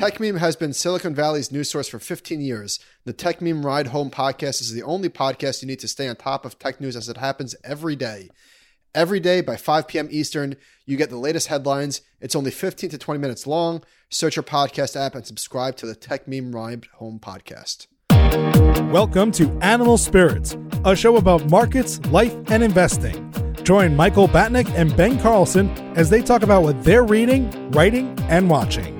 Techmeme has been Silicon Valley's news source for 15 years. The Techmeme Ride Home podcast is the only podcast you need to stay on top of tech news as it happens every day. Every day by 5 p.m. Eastern, you get the latest headlines. It's only 15 to 20 minutes long. Search your podcast app and subscribe to the Techmeme Ride Home podcast. Welcome to Animal Spirits, a show about markets, life, and investing. Join Michael Batnick and Ben Carlson as they talk about what they're reading, writing, and watching.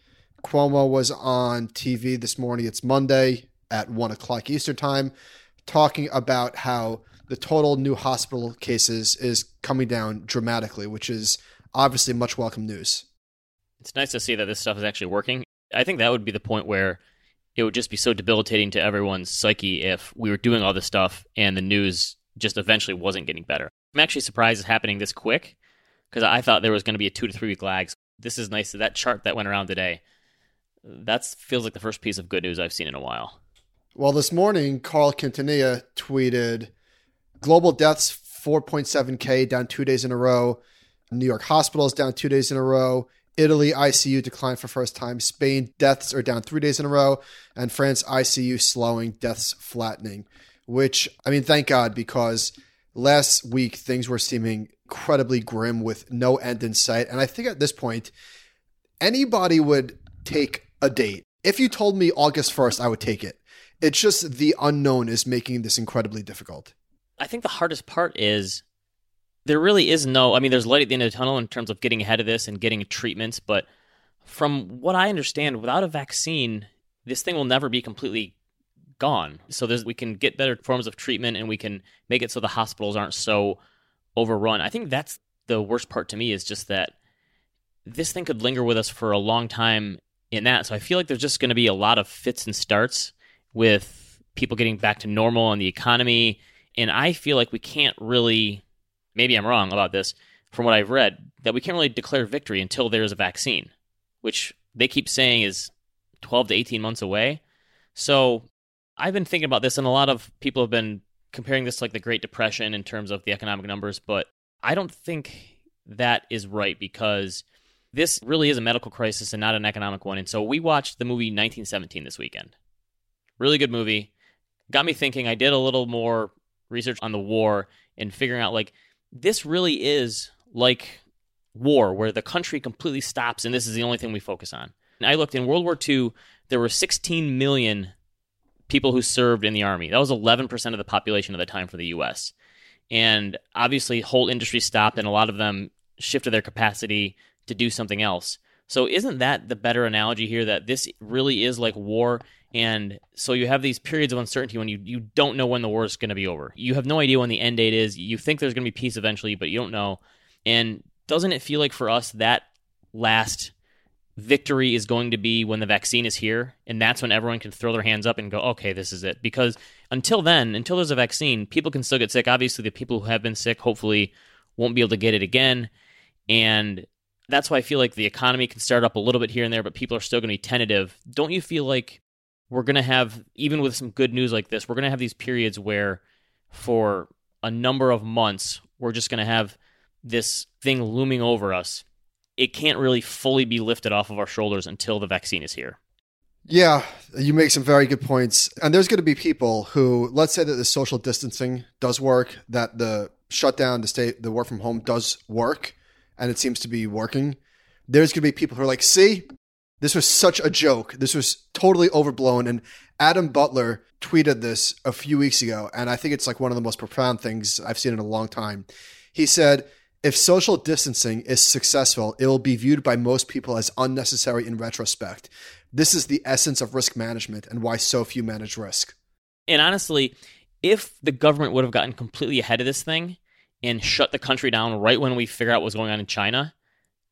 Cuomo was on TV this morning. It's Monday at one o'clock Eastern time, talking about how the total new hospital cases is coming down dramatically, which is obviously much welcome news. It's nice to see that this stuff is actually working. I think that would be the point where it would just be so debilitating to everyone's psyche if we were doing all this stuff and the news just eventually wasn't getting better. I'm actually surprised it's happening this quick because I thought there was going to be a two to three week lag. This is nice. That chart that went around today that feels like the first piece of good news I've seen in a while. Well, this morning, Carl Quintanilla tweeted global deaths 4.7K down two days in a row. New York hospitals down two days in a row. Italy ICU declined for first time. Spain deaths are down three days in a row. And France ICU slowing, deaths flattening. Which, I mean, thank God, because last week things were seeming incredibly grim with no end in sight. And I think at this point, anybody would take a date. If you told me August 1st, I would take it. It's just the unknown is making this incredibly difficult. I think the hardest part is there really is no, I mean, there's light at the end of the tunnel in terms of getting ahead of this and getting treatments, but from what I understand, without a vaccine, this thing will never be completely gone. So we can get better forms of treatment and we can make it so the hospitals aren't so overrun. I think that's the worst part to me is just that this thing could linger with us for a long time in that. So I feel like there's just going to be a lot of fits and starts with people getting back to normal and the economy. And I feel like we can't really, maybe I'm wrong about this from what I've read, that we can't really declare victory until there's a vaccine, which they keep saying is 12 to 18 months away. So I've been thinking about this, and a lot of people have been comparing this to like the Great Depression in terms of the economic numbers, but I don't think that is right because this really is a medical crisis and not an economic one. And so we watched the movie 1917 this weekend. Really good movie. Got me thinking. I did a little more research on the war and figuring out like this really is like war where the country completely stops and this is the only thing we focus on. And I looked in World War II, there were 16 million people who served in the army. That was 11% of the population at the time for the US. And obviously whole industry stopped and a lot of them shifted their capacity to do something else. So isn't that the better analogy here that this really is like war and so you have these periods of uncertainty when you, you don't know when the war is going to be over. You have no idea when the end date is. You think there's going to be peace eventually, but you don't know. And doesn't it feel like for us that last victory is going to be when the vaccine is here and that's when everyone can throw their hands up and go okay this is it because until then until there's a vaccine people can still get sick obviously the people who have been sick hopefully won't be able to get it again and that's why I feel like the economy can start up a little bit here and there, but people are still going to be tentative. Don't you feel like we're going to have, even with some good news like this, we're going to have these periods where for a number of months, we're just going to have this thing looming over us. It can't really fully be lifted off of our shoulders until the vaccine is here. Yeah, you make some very good points. And there's going to be people who, let's say that the social distancing does work, that the shutdown, the state, the work from home does work and it seems to be working, there's going to be people who are like, see, this was such a joke. This was totally overblown. And Adam Butler tweeted this a few weeks ago. And I think it's like one of the most profound things I've seen in a long time. He said, if social distancing is successful, it will be viewed by most people as unnecessary in retrospect. This is the essence of risk management and why so few manage risk. And honestly, if the government would have gotten completely ahead of this thing, and shut the country down right when we figure out what's going on in China,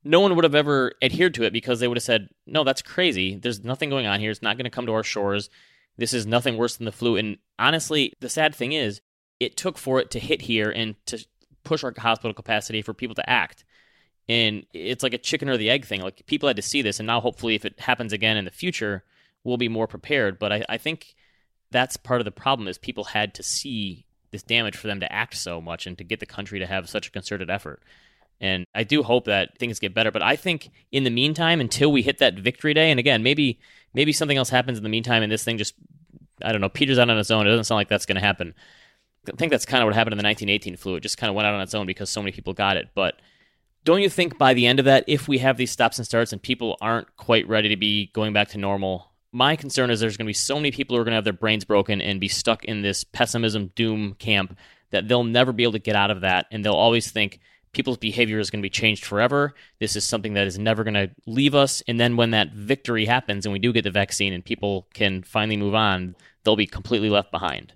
no one would have ever adhered to it because they would have said, no, that's crazy. There's nothing going on here. It's not going to come to our shores. This is nothing worse than the flu. And honestly, the sad thing is, it took for it to hit here and to push our hospital capacity for people to act. And it's like a chicken or the egg thing. Like people had to see this, and now hopefully, if it happens again in the future, we'll be more prepared. But I, I think that's part of the problem is people had to see this damage for them to act so much and to get the country to have such a concerted effort. And I do hope that things get better. But I think in the meantime, until we hit that victory day, and again, maybe maybe something else happens in the meantime, and this thing just I don't know peters out on its own. It doesn't sound like that's going to happen. I think that's kind of what happened in the 1918 flu. It just kind of went out on its own because so many people got it. But don't you think by the end of that, if we have these stops and starts and people aren't quite ready to be going back to normal, my concern is there's going to be so many people who are going to have their brains broken and be stuck in this pessimism doom camp that they'll never be able to get out of that. And they'll always think people's behavior is going to be changed forever. This is something that is never going to leave us. And then when that victory happens and we do get the vaccine and people can finally move on, they'll be completely left behind.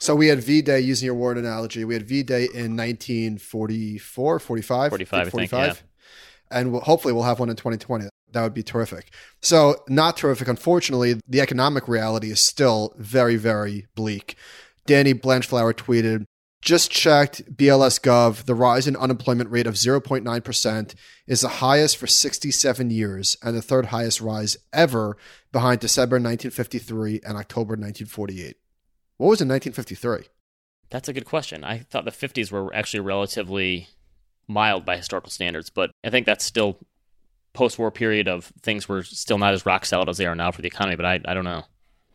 So we had V Day, using your word analogy, we had V Day in 1944, 45? 45, 45. Think, yeah. And we'll, hopefully we'll have one in 2020. That would be terrific. So, not terrific. Unfortunately, the economic reality is still very, very bleak. Danny Blanchflower tweeted, just checked BLS Gov. The rise in unemployment rate of 0.9% is the highest for 67 years and the third highest rise ever behind December 1953 and October 1948. What was in 1953? That's a good question. I thought the 50s were actually relatively mild by historical standards, but I think that's still post-war period of things were still not as rock solid as they are now for the economy. But I, I don't know.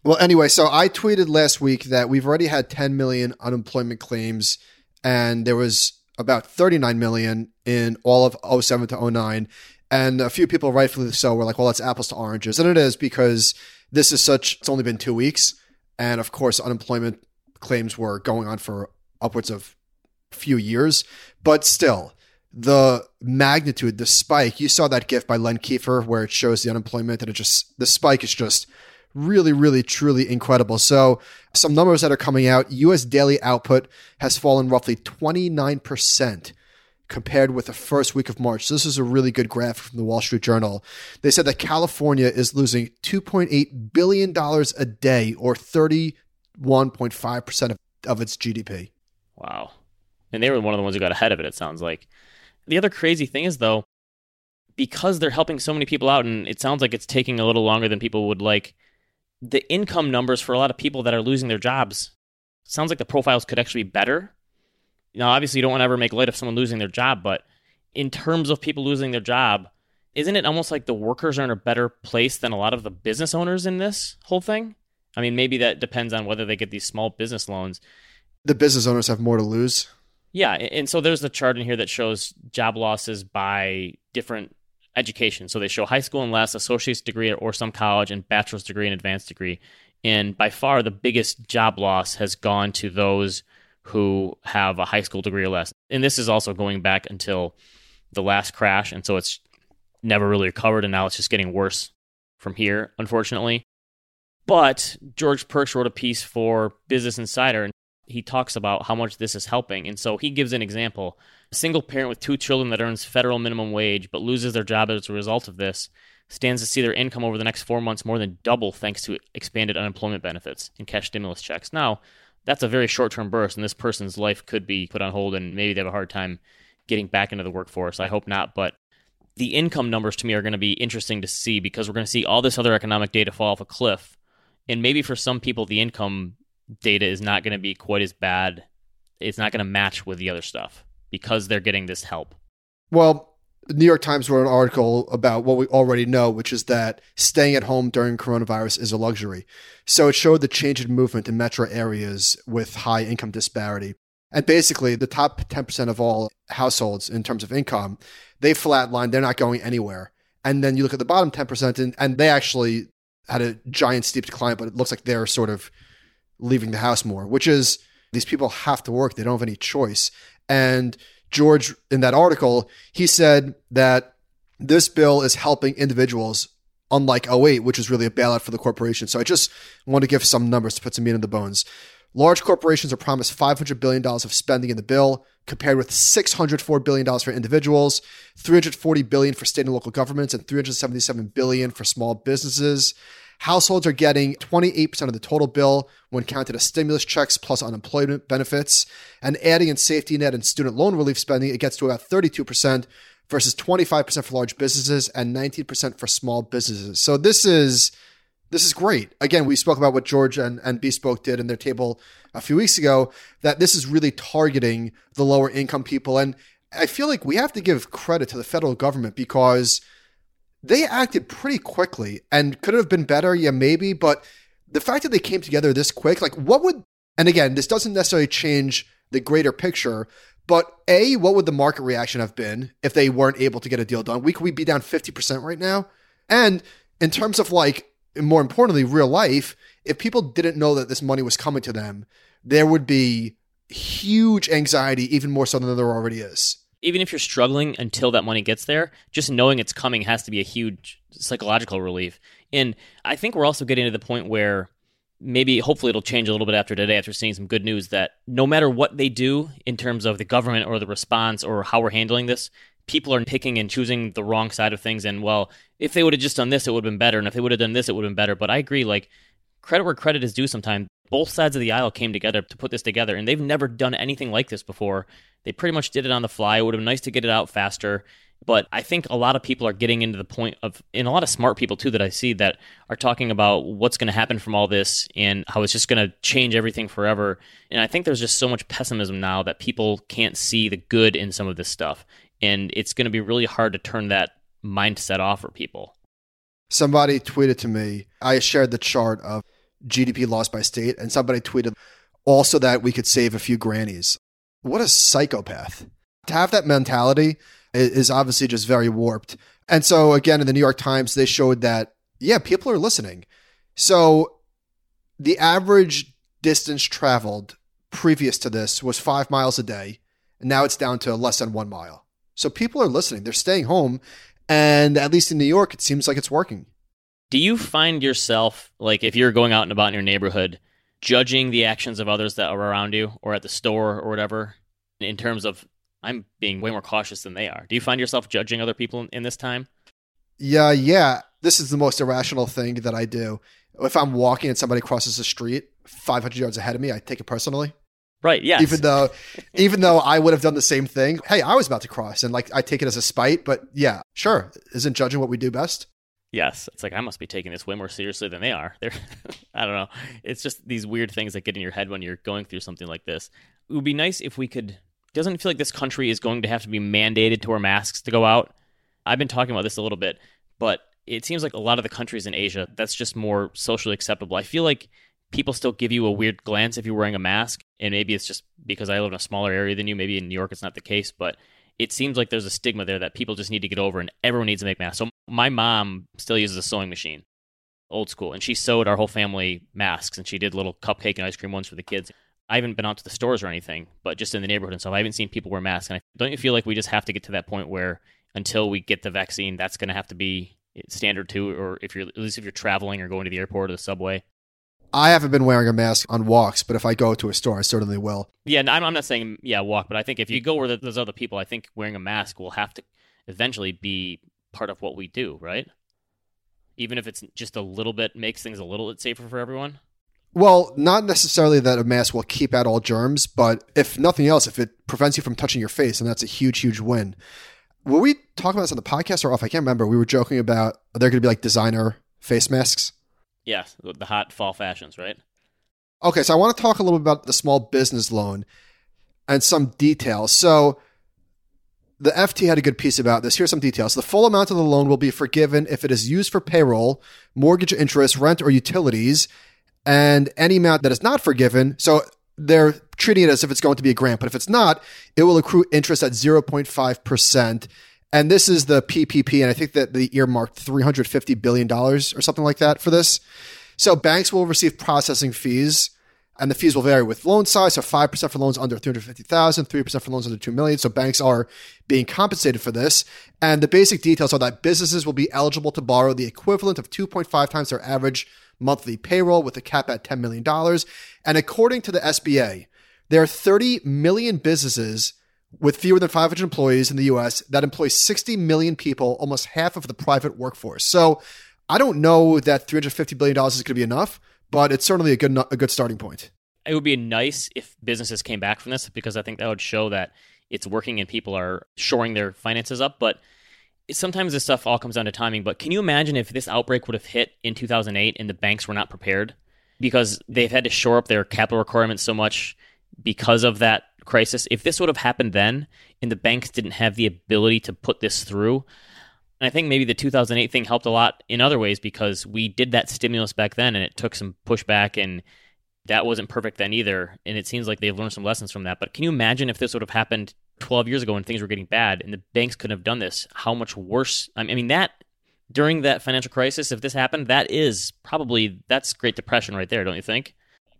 Well, anyway, so I tweeted last week that we've already had 10 million unemployment claims, and there was about 39 million in all of 07 to 09. And a few people, rightfully so, were like, well, that's apples to oranges. And it is because this is such, it's only been two weeks. And of course, unemployment claims were going on for upwards of a few years. But still, the magnitude, the spike, you saw that GIF by Len Kiefer where it shows the unemployment and it just, the spike is just really, really, truly incredible. So, some numbers that are coming out US daily output has fallen roughly 29% compared with the first week of March. So this is a really good graph from the Wall Street Journal. They said that California is losing $2.8 billion a day or 31.5% of, of its GDP. Wow. And they were one of the ones who got ahead of it, it sounds like. The other crazy thing is, though, because they're helping so many people out, and it sounds like it's taking a little longer than people would like, the income numbers for a lot of people that are losing their jobs sounds like the profiles could actually be better now, obviously, you don't want to ever make light of someone losing their job, but in terms of people losing their job, isn't it almost like the workers are in a better place than a lot of the business owners in this whole thing? I mean, maybe that depends on whether they get these small business loans. The business owners have more to lose. Yeah, and so there's the chart in here that shows job losses by different education. So they show high school and less, associate's degree or some college, and bachelor's degree and advanced degree. And by far, the biggest job loss has gone to those who have a high school degree or less. And this is also going back until the last crash. And so it's never really recovered. And now it's just getting worse from here, unfortunately. But George Pearkes wrote a piece for Business Insider he talks about how much this is helping. And so he gives an example. A single parent with two children that earns federal minimum wage but loses their job as a result of this stands to see their income over the next four months more than double thanks to expanded unemployment benefits and cash stimulus checks. Now, that's a very short term burst, and this person's life could be put on hold, and maybe they have a hard time getting back into the workforce. I hope not, but the income numbers to me are going to be interesting to see because we're going to see all this other economic data fall off a cliff. And maybe for some people, the income data is not going to be quite as bad. It's not going to match with the other stuff because they're getting this help. Well, the New York Times wrote an article about what we already know, which is that staying at home during coronavirus is a luxury. So it showed the change in movement in metro areas with high income disparity. And basically, the top 10% of all households in terms of income, they flatlined, they're not going anywhere. And then you look at the bottom 10%, and, and they actually had a giant steep decline, but it looks like they're sort of leaving the house more, which is these people have to work. They don't have any choice. And George, in that article, he said that this bill is helping individuals, unlike 08, which was really a bailout for the corporation. So I just want to give some numbers to put some meat in the bones. Large corporations are promised $500 billion of spending in the bill, compared with $604 billion for individuals, 340 billion for state and local governments, and 377 billion for small businesses. Households are getting 28% of the total bill when counted as stimulus checks plus unemployment benefits. And adding in safety net and student loan relief spending, it gets to about 32% versus 25% for large businesses and 19% for small businesses. So this is this is great. Again, we spoke about what George and, and Bespoke did in their table a few weeks ago, that this is really targeting the lower income people. And I feel like we have to give credit to the federal government because they acted pretty quickly and could have been better, yeah, maybe, but the fact that they came together this quick, like what would and again, this doesn't necessarily change the greater picture, but A, what would the market reaction have been if they weren't able to get a deal done? We could we be down 50% right now? And in terms of like more importantly, real life, if people didn't know that this money was coming to them, there would be huge anxiety, even more so than there already is. Even if you're struggling until that money gets there, just knowing it's coming has to be a huge psychological relief. And I think we're also getting to the point where maybe hopefully it'll change a little bit after today after seeing some good news that no matter what they do in terms of the government or the response or how we're handling this people are picking and choosing the wrong side of things. And well if they would have just done this it would have been better. And if they would have done this it would have been better. But i agree like credit where credit is due sometimes both sides of the aisle came together to put this together and they've never done anything like this before they pretty much did it on the fly it would have been nice to get it out faster but I think a lot of people are getting into the point of, and a lot of smart people too that I see that are talking about what's going to happen from all this and how it's just going to change everything forever. And I think there's just so much pessimism now that people can't see the good in some of this stuff and it's going to be really hard to turn that mindset off for people. Somebody tweeted to me, I shared the chart of GDP loss by state, and somebody tweeted also that we could save a few grannies. What a psychopath. To have that mentality is obviously just very warped. And so, again, in the New York Times, they showed that, yeah, people are listening. So, the average distance traveled previous to this was five miles a day, and now it's down to less than one mile. So people are listening. They're staying home. And at least in New York, it seems like it's working. Do you find yourself, like, if you're going out and about in your neighborhood, judging the actions of others that are around you or at the store or whatever in terms of, I'm being way more cautious than they are? Do you find yourself judging other people in, in this time? Yeah, yeah. This is the most irrational thing that I do. If I'm walking and somebody crosses the street 500 yards ahead of me, I take it personally. Right. Yeah. Even though, even though I would have done the same thing. Hey, I was about to cross, and like I take it as a spite. But yeah, sure. Isn't judging what we do best? Yes. It's like I must be taking this way more seriously than they are. They're, I don't know. It's just these weird things that get in your head when you're going through something like this. It would be nice if we could. Doesn't feel like this country is going to have to be mandated to wear masks to go out. I've been talking about this a little bit, but it seems like a lot of the countries in Asia that's just more socially acceptable. I feel like people still give you a weird glance if you're wearing a mask. And maybe it's just because I live in a smaller area than you. Maybe in New York it's not the case, but it seems like there's a stigma there that people just need to get over and everyone needs to make masks. So my mom still uses a sewing machine, old school, and she sewed our whole family masks and she did little cupcake and ice cream ones for the kids. I haven't been out to the stores or anything, but just in the neighborhood and stuff, I haven't seen people wear masks. And I, don't you feel like we just have to get to that point where until we get the vaccine, that's going to have to be standard too, or if you're at least if you're traveling or going to the airport or the subway? I haven't been wearing a mask on walks, but if I go to a store, I certainly will. Yeah, I'm, I'm not saying yeah walk, but I think if you go where there's other people, I think wearing a mask will have to eventually be part of what we do, right? Even if it's just a little bit makes things a little bit safer for everyone. Well, not necessarily that a mask will keep out all germs, but if nothing else, if it prevents you from touching your face, and that's a huge, huge win. Were we talking about this on the podcast or off? I can't remember. We were joking about they're going to be like designer face masks. Yeah, the hot fall fashions, right? Okay, so I want to talk a little bit about the small business loan and some details. So the FT had a good piece about this. Here's some details. The full amount of the loan will be forgiven if it is used for payroll, mortgage interest, rent, or utilities, and any amount that is not forgiven. So they're treating it as if it's going to be a grant, but if it's not, it will accrue interest at 0.5%. And this is the PPP, and I think that the earmarked $350 billion or something like that for this. So banks will receive processing fees, and the fees will vary with loan size. So 5% for loans under 350,000, 3% for loans under 2 million. So banks are being compensated for this. And the basic details are that businesses will be eligible to borrow the equivalent of 2.5 times their average monthly payroll with a cap at $10 million. And according to the SBA, there are 30 million businesses with fewer than 500 employees in the US that employ 60 million people, almost half of the private workforce. So I don't know that $350 billion is going to be enough, but it's certainly a good, a good starting point. It would be nice if businesses came back from this because I think that would show that it's working and people are shoring their finances up. But sometimes this stuff all comes down to timing. But can you imagine if this outbreak would have hit in 2008 and the banks were not prepared because they've had to shore up their capital requirements so much because of that crisis? If this would have happened then and the banks didn't have the ability to put this through, and I think maybe the 2008 thing helped a lot in other ways because we did that stimulus back then and it took some pushback and that wasn't perfect then either. And it seems like they've learned some lessons from that. But can you imagine if this would have happened 12 years ago when things were getting bad and the banks couldn't have done this? How much worse? I mean, that during that financial crisis, if this happened, that is probably that's Great Depression right there, don't you think?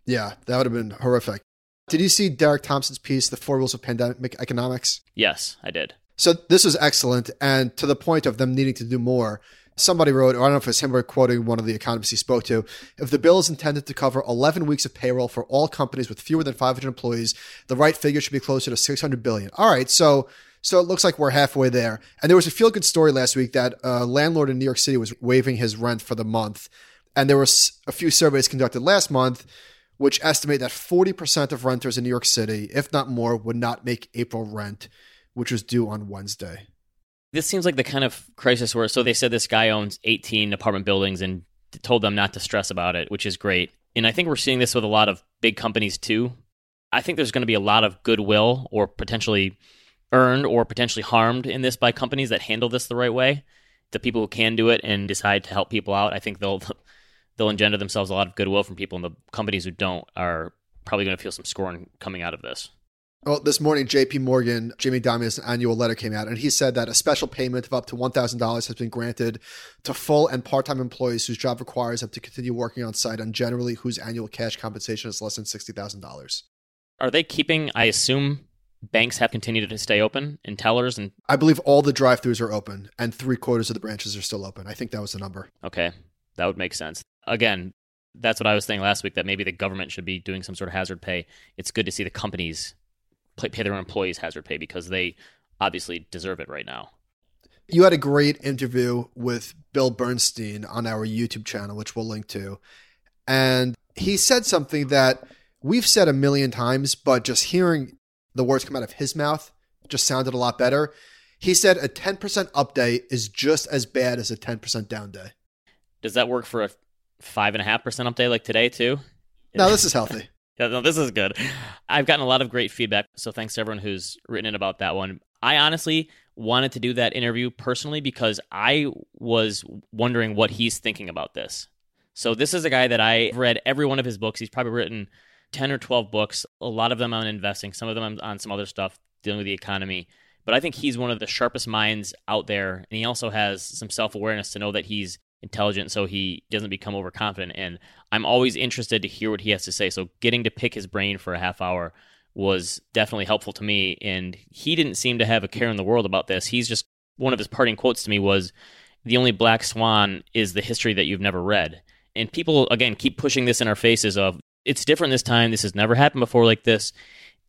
Yeah, that would have been horrific. Did you see Derek Thompson's piece, The Four Rules of Pandemic Economics? Yes, I did. So this was excellent. And to the point of them needing to do more, somebody wrote, or I don't know if it's him or quoting one of the economists he spoke to, if the bill is intended to cover 11 weeks of payroll for all companies with fewer than 500 employees, the right figure should be closer to 600 billion. All right, so so it looks like we're halfway there. And there was a feel good story last week that a landlord in New York City was waiving his rent for the month, and there was a few surveys conducted last month. Which estimate that 40% of renters in New York City, if not more, would not make April rent, which was due on Wednesday this seems like the kind of crisis where so they said this guy owns 18 apartment buildings and told them not to stress about it, which is great. And I think we're seeing this with a lot of big companies too. I think there's going to be a lot of goodwill or potentially earned or potentially harmed in this by companies that handle this the right way. The people who can do it and decide to help people out, I think they'll they'll engender themselves a lot of goodwill from people, and the companies who don't are probably going to feel some scorn coming out of this. Well, this morning, JP Morgan, Jamie Dimon's annual letter came out, and he said that a special payment of up to $1,000 has been granted to full and part time employees whose job requires them to continue working on site and generally whose annual cash compensation is less than $60,000. Are they keeping, I assume, banks have continued to stay open and tellers? and I believe all the drive throughs are open and three quarters of the branches are still open. I think that was the number. Okay, that would make sense. Again, that's what I was saying last week that maybe the government should be doing some sort of hazard pay. It's good to see the companies pay their employees hazard pay because they obviously deserve it right now. You had a great interview with Bill Bernstein on our YouTube channel, which we'll link to. And he said something that we've said a million times, but just hearing the words come out of his mouth just sounded a lot better. He said a 10% up day is just as bad as a 10% down day. Does that work for a 5.5% up day like today, too? No, this is healthy. Yeah, no, this is good. I've gotten a lot of great feedback, so thanks to everyone who's written in about that one. I honestly wanted to do that interview personally because I was wondering what he's thinking about this. So this is a guy that I read every one of his books. He's probably written 10 or 12 books, a lot of them on investing, some of them on some other stuff dealing with the economy. But I think he's one of the sharpest minds out there. And he also has some self awareness to know that he's intelligent so he doesn't become overconfident. And I'm always interested to hear what he has to say. So getting to pick his brain for a half hour was definitely helpful to me. And he didn't seem to have a care in the world about this. He's just one of his parting quotes to me was the only black swan is the history that you've never read. And people again keep pushing this in our faces of it's different this time. This has never happened before like this.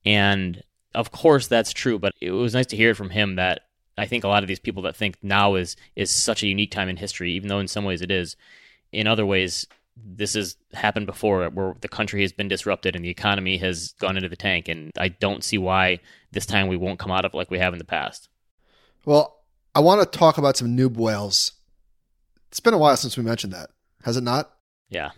And of course that's true, but it was nice to hear it from him that I think a lot of these people that think now is is such a unique time in history, even though in some ways it is, in other ways this has happened before where the country has been disrupted and the economy has gone into the tank and I don't see why this time we won't come out of it like we have in the past. Well, I want to talk about some noob whales. It's been a while since we mentioned that, has it not? Yeah.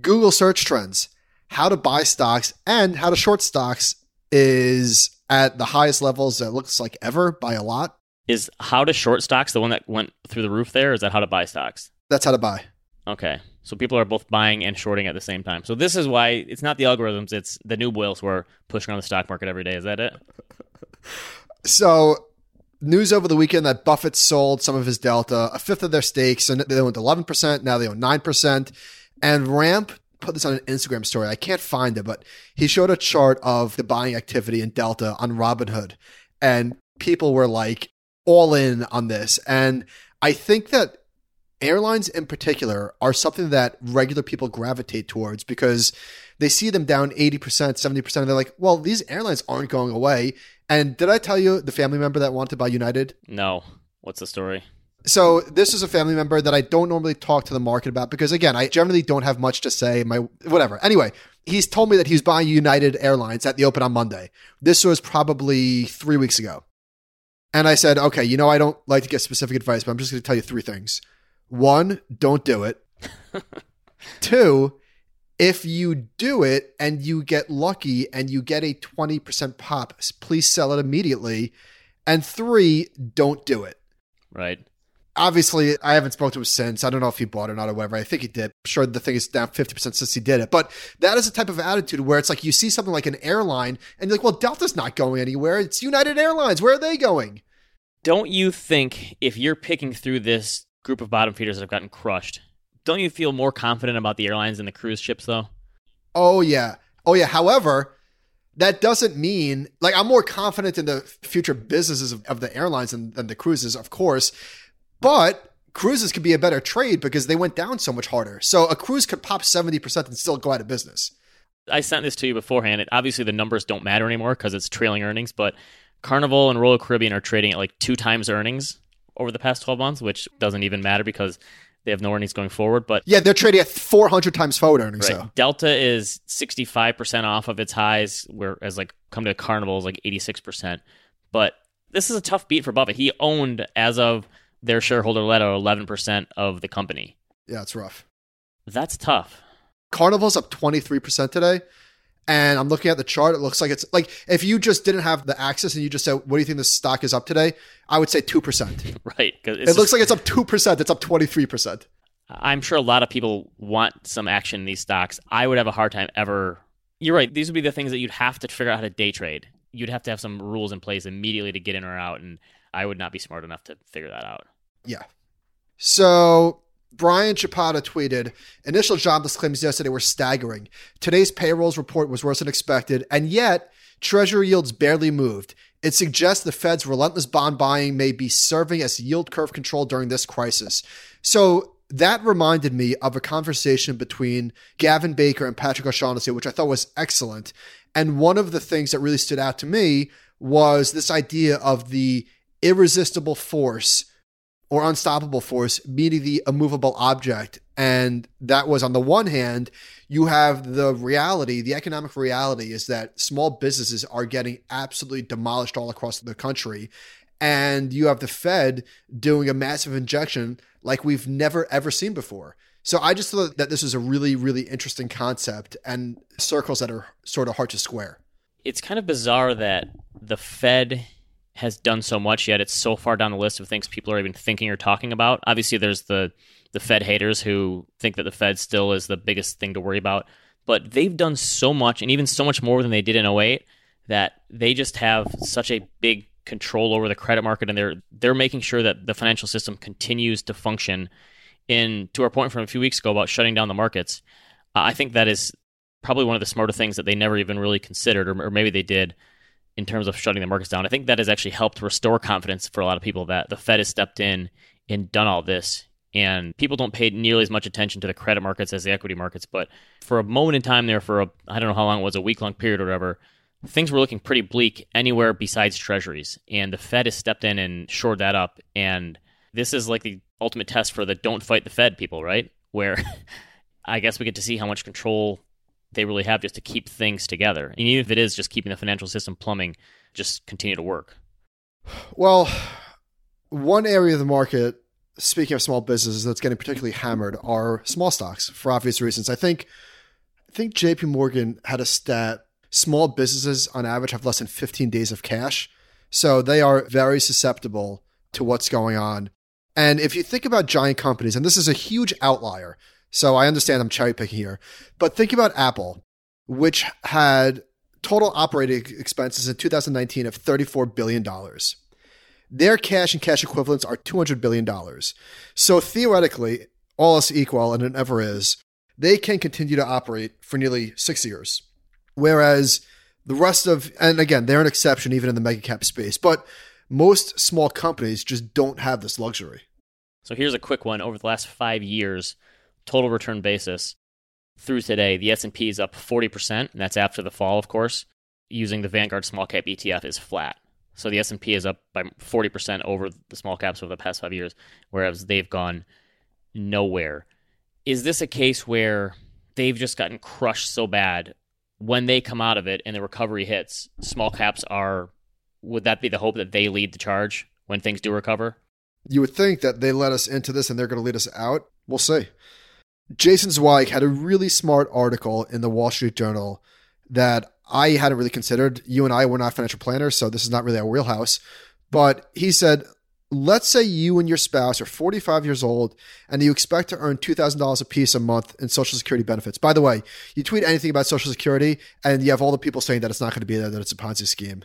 Google search trends, how to buy stocks and how to short stocks is at the highest levels that looks like ever by a lot. Is how to short stocks the one that went through the roof there? Is that how to buy stocks? That's how to buy. Okay. So people are both buying and shorting at the same time. So this is why it's not the algorithms, it's the new whales who are pushing on the stock market every day. Is that it? so news over the weekend that Buffett sold some of his Delta, a fifth of their stakes, and they owned 11%. Now they own 9%. And Ramp put this on an Instagram story. I can't find it, but he showed a chart of the buying activity in Delta on Robinhood. And people were like all in on this. And I think that airlines in particular are something that regular people gravitate towards because they see them down 80%, 70%, and they're like, well, these airlines aren't going away. And did I tell you the family member that wanted to buy United? No. What's the story? So this is a family member that I don't normally talk to the market about because again, I generally don't have much to say. My whatever. Anyway, he's told me that he's buying United Airlines at the open on Monday. This was probably three weeks ago. And I said, okay, you know, I don't like to get specific advice, but I'm just going to tell you three things. One, don't do it. Two, if you do it and you get lucky and you get a 20% pop, please sell it immediately. And three, don't do it. Right. Obviously, I haven't spoken to him since. I don't know if he bought it or not or whatever. I think he did. I'm sure the thing is down 50% since he did it. But that is a type of attitude where it's like you see something like an airline and you're like, well, Delta's not going anywhere. It's United Airlines. Where are they going? Don't you think if you're picking through this group of bottom feeders that have gotten crushed, don't you feel more confident about the airlines and the cruise ships, though? Oh, yeah. Oh, yeah. However, that doesn't mean like I'm more confident in the future businesses of, of the airlines than, than the cruises, of course. But cruises could be a better trade because they went down so much harder. So a cruise could pop 70% and still go out of business. I sent this to you beforehand. It, obviously, the numbers don't matter anymore because it's trailing earnings, but Carnival and Royal Caribbean are trading at like two times earnings over the past 12 months, which doesn't even matter because they have no earnings going forward. But yeah, they're trading at 400 times forward earnings. Right. So Delta is 65% off of its highs, whereas like come to Carnival is like 86%. But this is a tough beat for Buffett. He owned, as of their shareholder letter, 11% of the company. Yeah, it's rough. That's tough. Carnival's up 23% today and I'm looking at the chart. It looks like it's like if you just didn't have the access and you just said, "What do you think the stock is up today?" I would say two percent. Right. It just, looks like it's up two percent. It's up twenty three percent. I'm sure a lot of people want some action in these stocks. I would have a hard time ever. You're right. These would be the things that you'd have to figure out how to day trade. You'd have to have some rules in place immediately to get in or out, and I would not be smart enough to figure that out. Yeah. So Brian Chappatta tweeted, initial jobless claims yesterday were staggering. Today's payrolls report was worse than expected, and yet treasury yields barely moved. It suggests the Fed's relentless bond buying may be serving as yield curve control during this crisis. So that reminded me of a conversation between Gavin Baker and Patrick O'Shaughnessy, which I thought was excellent. And one of the things that really stood out to me was this idea of the irresistible force or unstoppable force meeting the immovable object. And that was on the one hand, you have the reality, the economic reality is that small businesses are getting absolutely demolished all across the country. And you have the Fed doing a massive injection like we've never ever seen before. So I just thought that this is a really, really interesting concept and circles that are sort of hard to square. It's kind of bizarre that the Fed has done so much yet it's so far down the list of things people are even thinking or talking about. Obviously, there's the the Fed haters who think that the Fed still is the biggest thing to worry about, but they've done so much and even so much more than they did in 08 that they just have such a big control over the credit market and they're they're making sure that the financial system continues to function in to our point from a few weeks ago about shutting down the markets. I think that is probably one of the smarter things that they never even really considered or, or maybe they did in terms of shutting the markets down. I think that has actually helped restore confidence for a lot of people that the Fed has stepped in and done all this. And people don't pay nearly as much attention to the credit markets as the equity markets. But for a moment in time there, for a, I don't know how long it was, a week long period or whatever, things were looking pretty bleak anywhere besides treasuries. And the Fed has stepped in and shored that up. And this is like the ultimate test for the don't fight the Fed people, right? Where I guess we get to see how much control they really have just to keep things together. And even if it is just keeping the financial system plumbing, just continue to work. Well, one area of the market, speaking of small businesses, that's getting particularly hammered are small stocks for obvious reasons. I think I think JP Morgan had a stat small businesses on average have less than 15 days of cash. So they are very susceptible to what's going on. And if you think about giant companies, and this is a huge outlier, so I understand I'm cherry picking here. But think about Apple, which had total operating expenses in 2019 of $34 billion. Their cash and cash equivalents are $200 billion. So theoretically, all else equal, and it never is, they can continue to operate for nearly six years. Whereas the rest of, and again, they're an exception even in the mega cap space, but most small companies just don't have this luxury. So here's a quick one over the last 5 years, total return basis through today, the S&P is up 40%, and that's after the fall, of course. Using the Vanguard small cap ETF is flat. So the S&P is up by 40% over the small caps over the past 5 years, whereas they've gone nowhere. Is this a case where they've just gotten crushed so bad when they come out of it and the recovery hits, small caps are would that be the hope that they lead the charge when things do recover? You would think that they let us into this and they're going to lead us out. We'll see. Jason Zweig had a really smart article in the Wall Street Journal that I hadn't really considered. You and I were not financial planners, so this is not really our wheelhouse. But he said, let's say you and your spouse are 45 years old and you expect to earn $2,000 a piece a month in Social Security benefits. By the way, you tweet anything about Social Security and you have all the people saying that it's not going to be there, that it's a Ponzi scheme.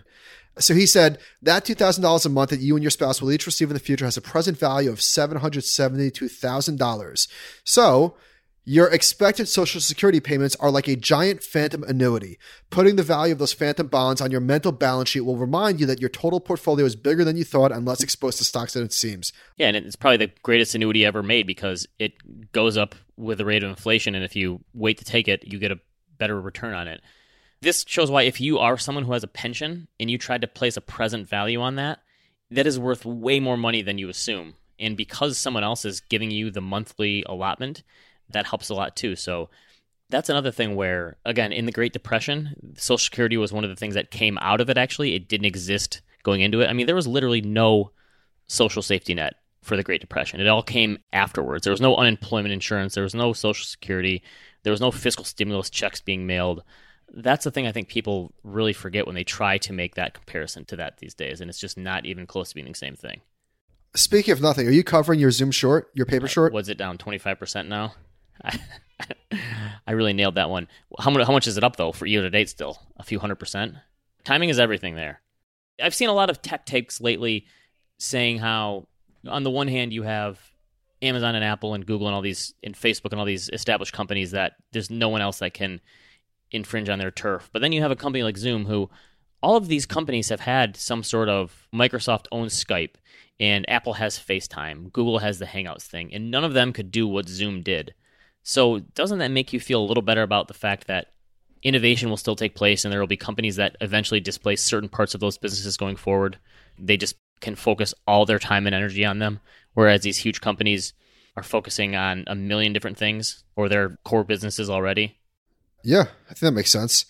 So he said that $2,000 a month that you and your spouse will each receive in the future has a present value of $772,000. So your expected Social Security payments are like a giant phantom annuity. Putting the value of those phantom bonds on your mental balance sheet will remind you that your total portfolio is bigger than you thought and less exposed to stocks than it seems. Yeah, and it's probably the greatest annuity ever made because it goes up with the rate of inflation, and if you wait to take it, you get a better return on it. This shows why if you are someone who has a pension and you tried to place a present value on that, that is worth way more money than you assume. And because someone else is giving you the monthly allotment, that helps a lot too. So that's another thing where, again, in the Great Depression, Social Security was one of the things that came out of it, actually. It didn't exist going into it. I mean, there was literally no social safety net for the Great Depression. It all came afterwards. There was no unemployment insurance, there was no Social Security, there was no fiscal stimulus checks being mailed. That's the thing I think people really forget when they try to make that comparison to that these days. And it's just not even close to being the same thing. Speaking of nothing, are you covering your Zoom short, your paper uh, short? Was it down 25% now? I, really nailed that one. How much, how much is it up though for year to date? Still a few hundred percent. Timing is everything there. I've seen a lot of tech takes lately saying how, on the one hand, you have Amazon and Apple and Google and all these, and Facebook and all these established companies that there's no one else that can infringe on their turf. But then you have a company like Zoom who all of these companies have had some sort of Microsoft owns Skype and Apple has FaceTime, Google has the Hangouts thing, and none of them could do what Zoom did. So, doesn't that make you feel a little better about the fact that innovation will still take place and there will be companies that eventually displace certain parts of those businesses going forward? They just can focus all their time and energy on them, whereas these huge companies are focusing on a million different things or their core businesses already. Yeah, I think that makes sense.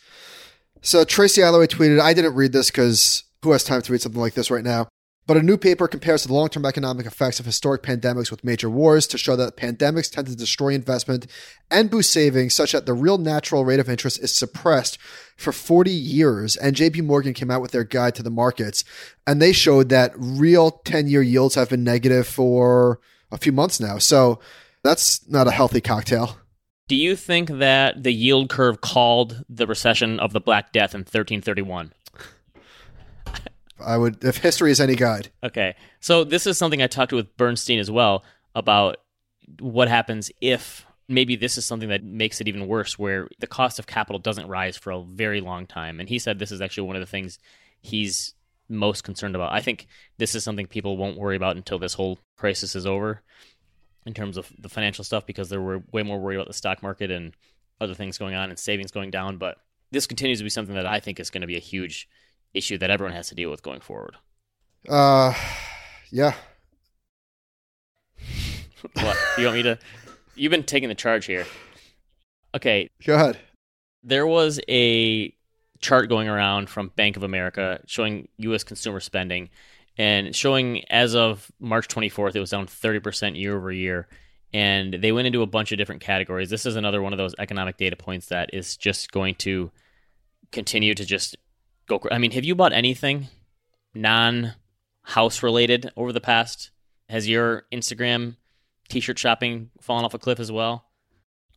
So Tracy Alloway tweeted, I didn't read this because who has time to read something like this right now? But a new paper compares the long term economic effects of historic pandemics with major wars to show that pandemics tend to destroy investment and boost savings, such that the real natural rate of interest is suppressed for 40 years. And JP Morgan came out with their guide to the markets, and they showed that real 10 year yields have been negative for a few months now. So that's not a healthy cocktail. Do you think that the yield curve called the recession of the Black Death in 1331? I would, if history is any guide. Okay. So this is something I talked with Bernstein as well about what happens if maybe this is something that makes it even worse, where the cost of capital doesn't rise for a very long time. And he said this is actually one of the things he's most concerned about. I think this is something people won't worry about until this whole crisis is over in terms of the financial stuff because they're way more worried about the stock market and other things going on and savings going down. But this continues to be something that I think is going to be a huge issue that everyone has to deal with going forward. Uh, yeah. what you want me to? You've been taking the charge here. Okay. Go ahead. There was a chart going around from Bank of America showing U.S. consumer spending and showing as of March 24th, it was down 30% year over year. And they went into a bunch of different categories. This is another one of those economic data points that is just going to continue to just go. I mean, have you bought anything non house related over the past? Has your Instagram t shirt shopping fallen off a cliff as well?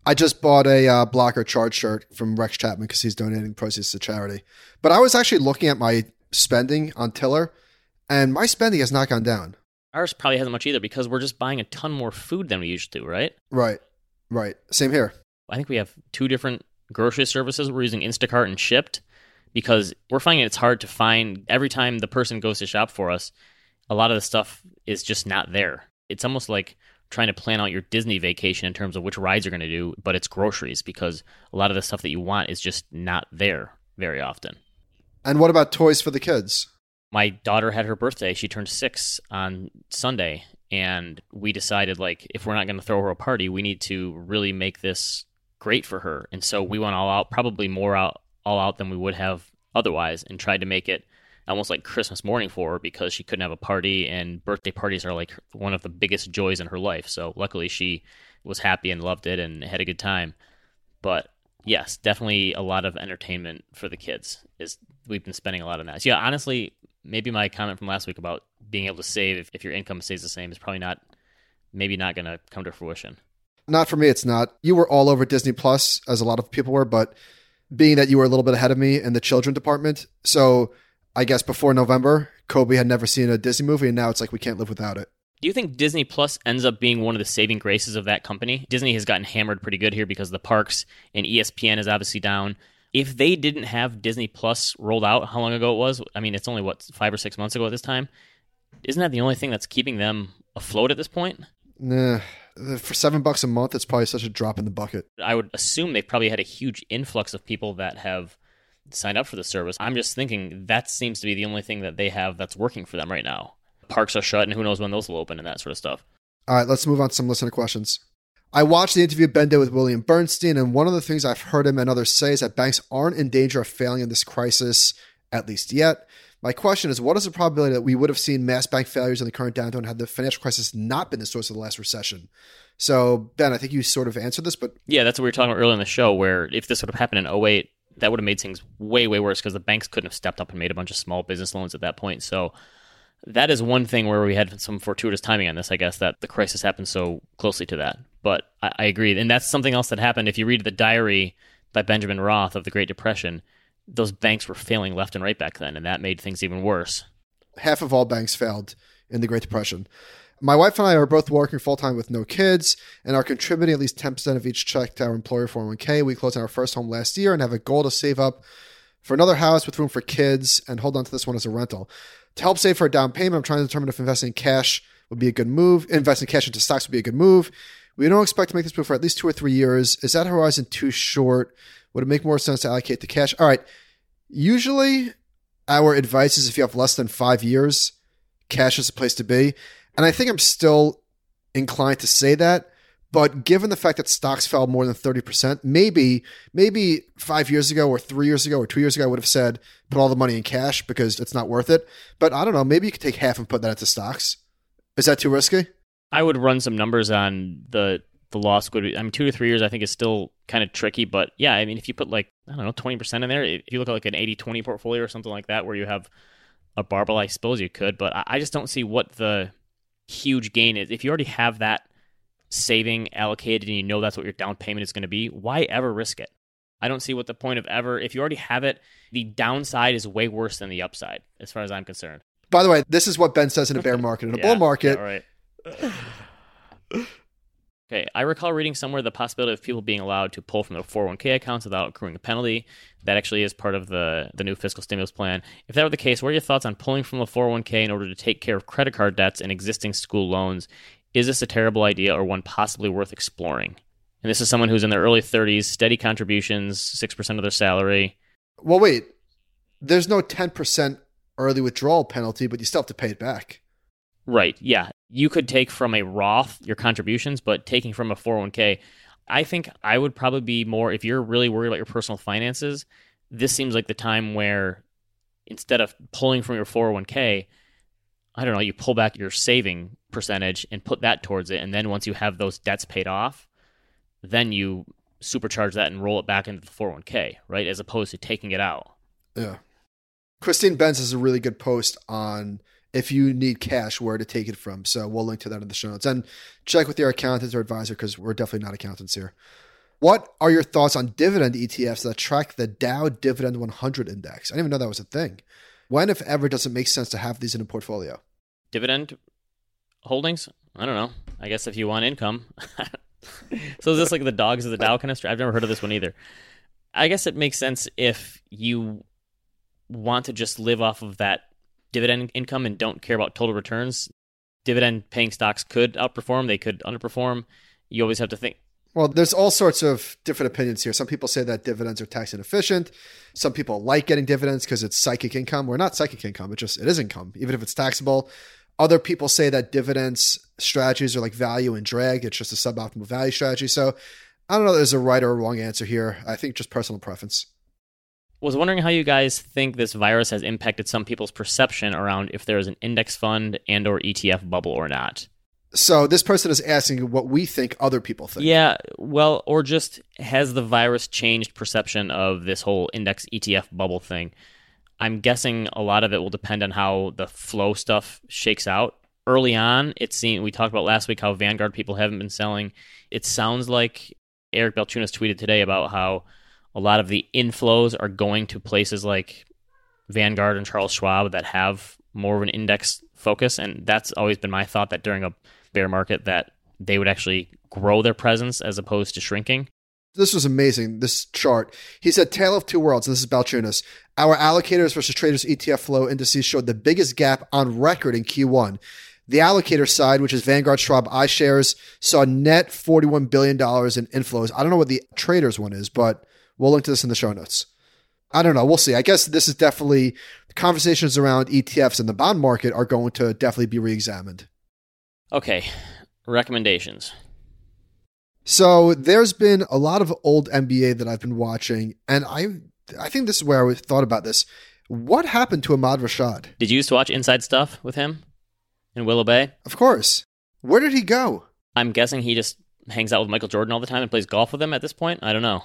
I just bought a uh, block or charge shirt from Rex Chapman because he's donating proceeds to charity. But I was actually looking at my spending on Tiller, and my spending has not gone down. Ours probably hasn't much either because we're just buying a ton more food than we used to, right? Right, right. Same here. I think we have two different grocery services. We're using Instacart and Shipt because we're finding it's hard to find every time the person goes to shop for us, a lot of the stuff is just not there. it's almost like trying to plan out your Disney vacation in terms of which rides you're going to do, but it's groceries because a lot of the stuff that you want is just not there very often. And what about toys for the kids? My daughter had her birthday. She turned six on Sunday, and we decided like if we're not going to throw her a party, we need to really make this great for her. And so we went all out, probably more out all out than we would have otherwise, and tried to make it almost like Christmas morning for her because she couldn't have a party, and birthday parties are like one of the biggest joys in her life. So luckily, she was happy and loved it and had a good time. But yes, definitely a lot of entertainment for the kids. Is we've been spending a lot on that. So yeah, honestly, maybe my comment from last week about being able to save if, if your income stays the same is probably not, maybe not going to come to fruition. Not for me, it's not. You were all over Disney Plus, as a lot of people were, but being that you were a little bit ahead of me in the children department, so I guess before November, Kobe had never seen a Disney movie, and now it's like we can't live without it. Do you think Disney Plus ends up being one of the saving graces of that company? Disney has gotten hammered pretty good here because of the parks, and ESPN is obviously down. If they didn't have Disney Plus rolled out, how long ago it was? I mean, it's only what five or six months ago at this time. Isn't that the only thing that's keeping them afloat at this point? Nah, for seven bucks a month, it's probably such a drop in the bucket. I would assume they've probably had a huge influx of people that have signed up for the service. I'm just thinking that seems to be the only thing that they have that's working for them right now. Parks are shut, and who knows when those will open and that sort of stuff. All right, let's move on to some listener questions. I watched the interview Ben did with William Bernstein, and one of the things I've heard him and others say is that banks aren't in danger of failing in this crisis, at least yet. My question is, what is the probability that we would have seen mass bank failures in the current downturn had the financial crisis not been the source of the last recession? So, Ben, I think you sort of answered this, but yeah, that's what we were talking about earlier in the show. Where if this would have happened in 08, that would have made things way way worse because the banks couldn't have stepped up and made a bunch of small business loans at that point. So that is one thing where we had some fortuitous timing on this, I guess, that the crisis happened so closely to that. But I, I agree, and that's something else that happened. If you read the diary by Benjamin Roth of the Great Depression, those banks were failing left and right back then, and that made things even worse. Half of all banks failed in the Great Depression. My wife and I are both working full time with no kids and are contributing at least 10% of each check to our employer 401k. We closed on our first home last year and have a goal to save up for another house with room for kids and hold on to this one as a rental. To help save for a down payment, I'm trying to determine if investing in cash would be a good move. Investing cash into stocks would be a good move. We don't expect to make this move for at least two or three years. Is that horizon too short? Would it make more sense to allocate the cash? All right. Usually, our advice is if you have less than five years, cash is the place to be. And I think I'm still inclined to say that. But given the fact that stocks fell more than 30%, maybe, maybe five years ago or three years ago or two years ago, I would have said, put all the money in cash because it's not worth it. But I don't know, maybe you could take half and put that into stocks. Is that too risky? I would run some numbers on the the loss would be, I mean, two to three years, I think is still kind of tricky. But yeah, I mean, if you put like, I don't know, 20% in there, if you look at like an 80 20 portfolio or something like that, where you have a barbell, I suppose you could. But I just don't see what the huge gain is. If you already have that saving allocated and you know that's what your down payment is going to be, why ever risk it? I don't see what the point of ever, if you already have it, the downside is way worse than the upside, as far as I'm concerned. By the way, this is what Ben says in a bear market. In a yeah, bull market, yeah, right. Okay, I recall reading somewhere the possibility of people being allowed to pull from their 401k accounts without accruing a penalty. That actually is part of the, the new fiscal stimulus plan. If that were the case, what are your thoughts on pulling from the 401k in order to take care of credit card debts and existing school loans? Is this a terrible idea or one possibly worth exploring? And this is someone who's in their early 30s, steady contributions, 6% of their salary. Well, wait. There's no 10% early withdrawal penalty, but you still have to pay it back. Right. Yeah. You could take from a Roth your contributions, but taking from a 401k, I think I would probably be more, if you're really worried about your personal finances, this seems like the time where instead of pulling from your 401k, I don't know, you pull back your saving percentage and put that towards it. And then once you have those debts paid off, then you supercharge that and roll it back into the 401k, right? As opposed to taking it out. Yeah. Christine Benz has a really good post on if you need cash, where to take it from. So we'll link to that in the show notes. And check with your accountant or advisor because we're definitely not accountants here. What are your thoughts on dividend ETFs that track the Dow Dividend 100 Index? I didn't even know that was a thing. When, if ever, does it make sense to have these in a portfolio? Dividend holdings? I don't know. I guess if you want income. so is this like the dogs of the Dow kind of? I've never heard of this one either. I guess it makes sense if you want to just live off of that dividend income and don't care about total returns, dividend paying stocks could outperform, they could underperform. You always have to think. Well, there's all sorts of different opinions here. Some people say that dividends are tax inefficient. Some people like getting dividends because it's psychic income. Or not psychic income, it just it is income, even if it's taxable. Other people say that dividends strategies are like value and drag. It's just a suboptimal value strategy. So I don't know. There's a right or a wrong answer here. I think just personal preference. Was wondering how you guys think this virus has impacted some people's perception around if there is an index fund and or ETF bubble or not. So this person is asking what we think other people think. Yeah, well, or just has the virus changed perception of this whole index ETF bubble thing? I'm guessing a lot of it will depend on how the flow stuff shakes out. Early on, it seemed we talked about last week how Vanguard people haven't been selling. It sounds like Eric Balchunas tweeted today about how a lot of the inflows are going to places like Vanguard and Charles Schwab that have more of an index focus, and that's always been my thought that during a bear market that they would actually grow their presence as opposed to shrinking. This was amazing, this chart. He said, Tale of Two Worlds, and this is Balchunas. Our allocators versus traders ETF flow indices showed the biggest gap on record in Q1. The allocator side, which is Vanguard Schwab iShares, saw net $41 billion in inflows. I don't know what the traders one is, but we'll link to this in the show notes. I don't know. We'll see. I guess this is definitely conversations around ETFs and the bond market are going to definitely be re examined. Okay, recommendations. So there's been a lot of old NBA that I've been watching, and I I think this is where I thought about this. What happened to Ahmad Rashad? Did you used to watch Inside Stuff with him in Willow Bay? Of course. Where did he go? I'm guessing he just hangs out with Michael Jordan all the time and plays golf with him at this point. I don't know.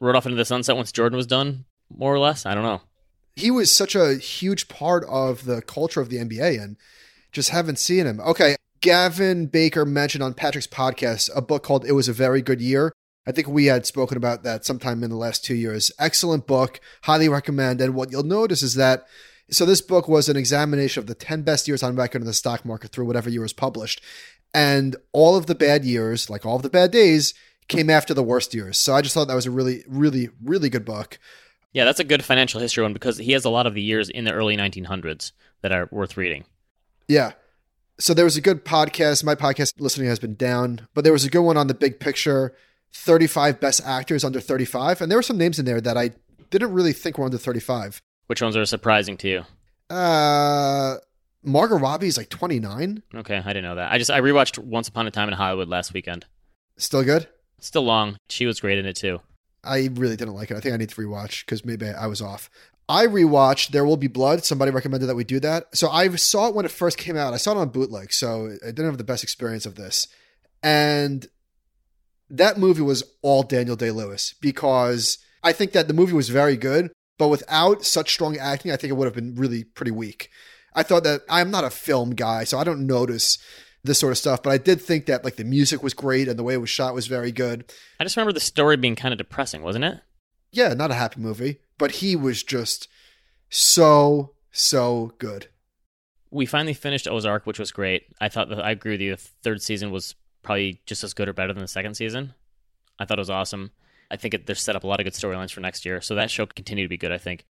Rode off into the sunset once Jordan was done, more or less. I don't know. He was such a huge part of the culture of the NBA and just haven't seen him. Okay, Gavin Baker mentioned on Patrick's podcast a book called It Was a Very Good Year. I think we had spoken about that sometime in the last two years. Excellent book, highly recommend. And what you'll notice is that so this book was an examination of the 10 best years on record in the stock market through whatever year was published. And all of the bad years, like all of the bad days, came after the worst years. So I just thought that was a really, really, really good book. Yeah, that's a good financial history one because he has a lot of the years in the early 1900s that are worth reading. Yeah. So there was a good podcast. My podcast listening has been down, but there was a good one on the big picture 35 best actors under 35. And there were some names in there that I didn't really think were under 35. Which ones are surprising to you? Uh, Margot Robbie is like 29. Okay, I didn't know that. I just I rewatched Once Upon a Time in Hollywood last weekend. Still good? Still long. She was great in it too. I really didn't like it. I think I need to rewatch because maybe I was off. I rewatched There Will Be Blood. Somebody recommended that we do that. So I saw it when it first came out. I saw it on bootleg, so I didn't have the best experience of this. And that movie was all Daniel Day Lewis because I think that the movie was very good, but without such strong acting, I think it would have been really pretty weak. I thought that I'm not a film guy, so I don't notice this sort of stuff, but I did think that like the music was great and the way it was shot was very good. I just remember the story being kind of depressing, wasn't it? Yeah, not a happy movie, but he was just so so good. We finally finished Ozark, which was great. I thought that I agree with you. The third season was probably just as good or better than the second season. I thought it was awesome. I think it, they're set up a lot of good storylines for next year, so that show continue to be good. I think.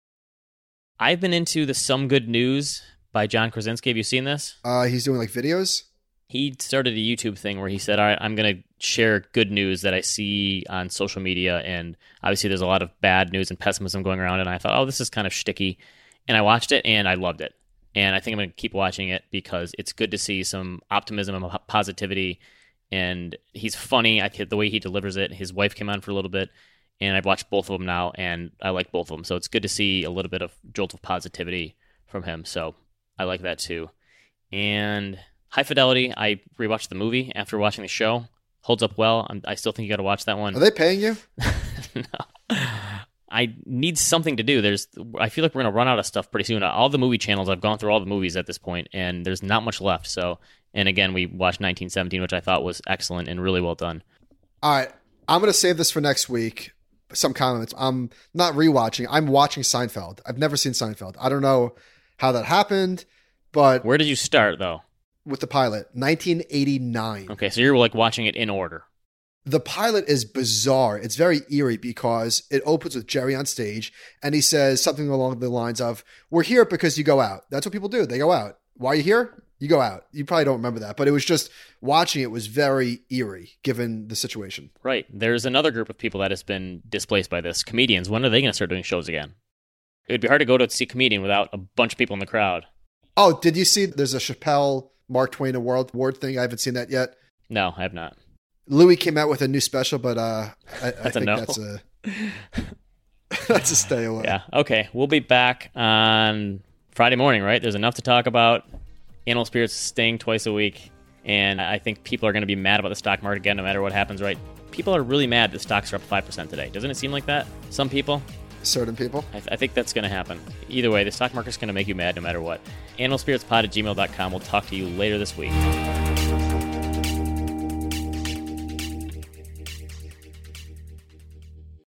I've been into the Some Good News by John Krasinski. Have you seen this? Uh, he's doing like videos. He started a YouTube thing where he said, "All right, I'm going to share good news that I see on social media." And obviously, there's a lot of bad news and pessimism going around. And I thought, "Oh, this is kind of shticky," and I watched it and I loved it. And I think I'm going to keep watching it because it's good to see some optimism and positivity and he's funny. I the way he delivers it. His wife came on for a little bit, and I've watched both of them now, and I like both of them. So it's good to see a little bit of jolt of positivity from him. So I like that too. And High Fidelity, I rewatched the movie after watching the show. Holds up well. I'm, i still think you got to watch that one. Are they paying you? no. I need something to do. There's, I feel like we're gonna run out of stuff pretty soon. All the movie channels, I've gone through all the movies at this point, and there's not much left. So and again, we watched 1917, which I thought was excellent and really well done. All right. I'm going to save this for next week. Some comments. I'm not rewatching. I'm watching Seinfeld. I've never seen Seinfeld. I don't know how that happened, but. Where did you start, though? With the pilot, 1989. Okay, so you're like watching it in order. The pilot is bizarre. It's very eerie because it opens with Jerry on stage and he says something along the lines of, We're here because you go out. That's what people do. They go out. Why are you here? You go out. You probably don't remember that, but it was just watching it was very eerie given the situation. Right. There's another group of people that has been displaced by this. Comedians. When are they going to start doing shows again? It would be hard to go to see a comedian without a bunch of people in the crowd. Oh, did you see there's a Chappelle Mark Twain Award award thing? I haven't seen that yet. No, I have not. Louis came out with a new special, but uh, I, I a think no. that's a that's a stay away. Yeah. Okay. We'll be back on Friday morning, right? There's enough to talk about. Animal Spirits staying twice a week. And I think people are going to be mad about the stock market again, no matter what happens, right? People are really mad that stocks are up 5% today. Doesn't it seem like that? Some people? Certain people. I, th- I think that's going to happen. Either way, the stock market's going to make you mad no matter what. Animalspiritspod at gmail.com. We'll talk to you later this week.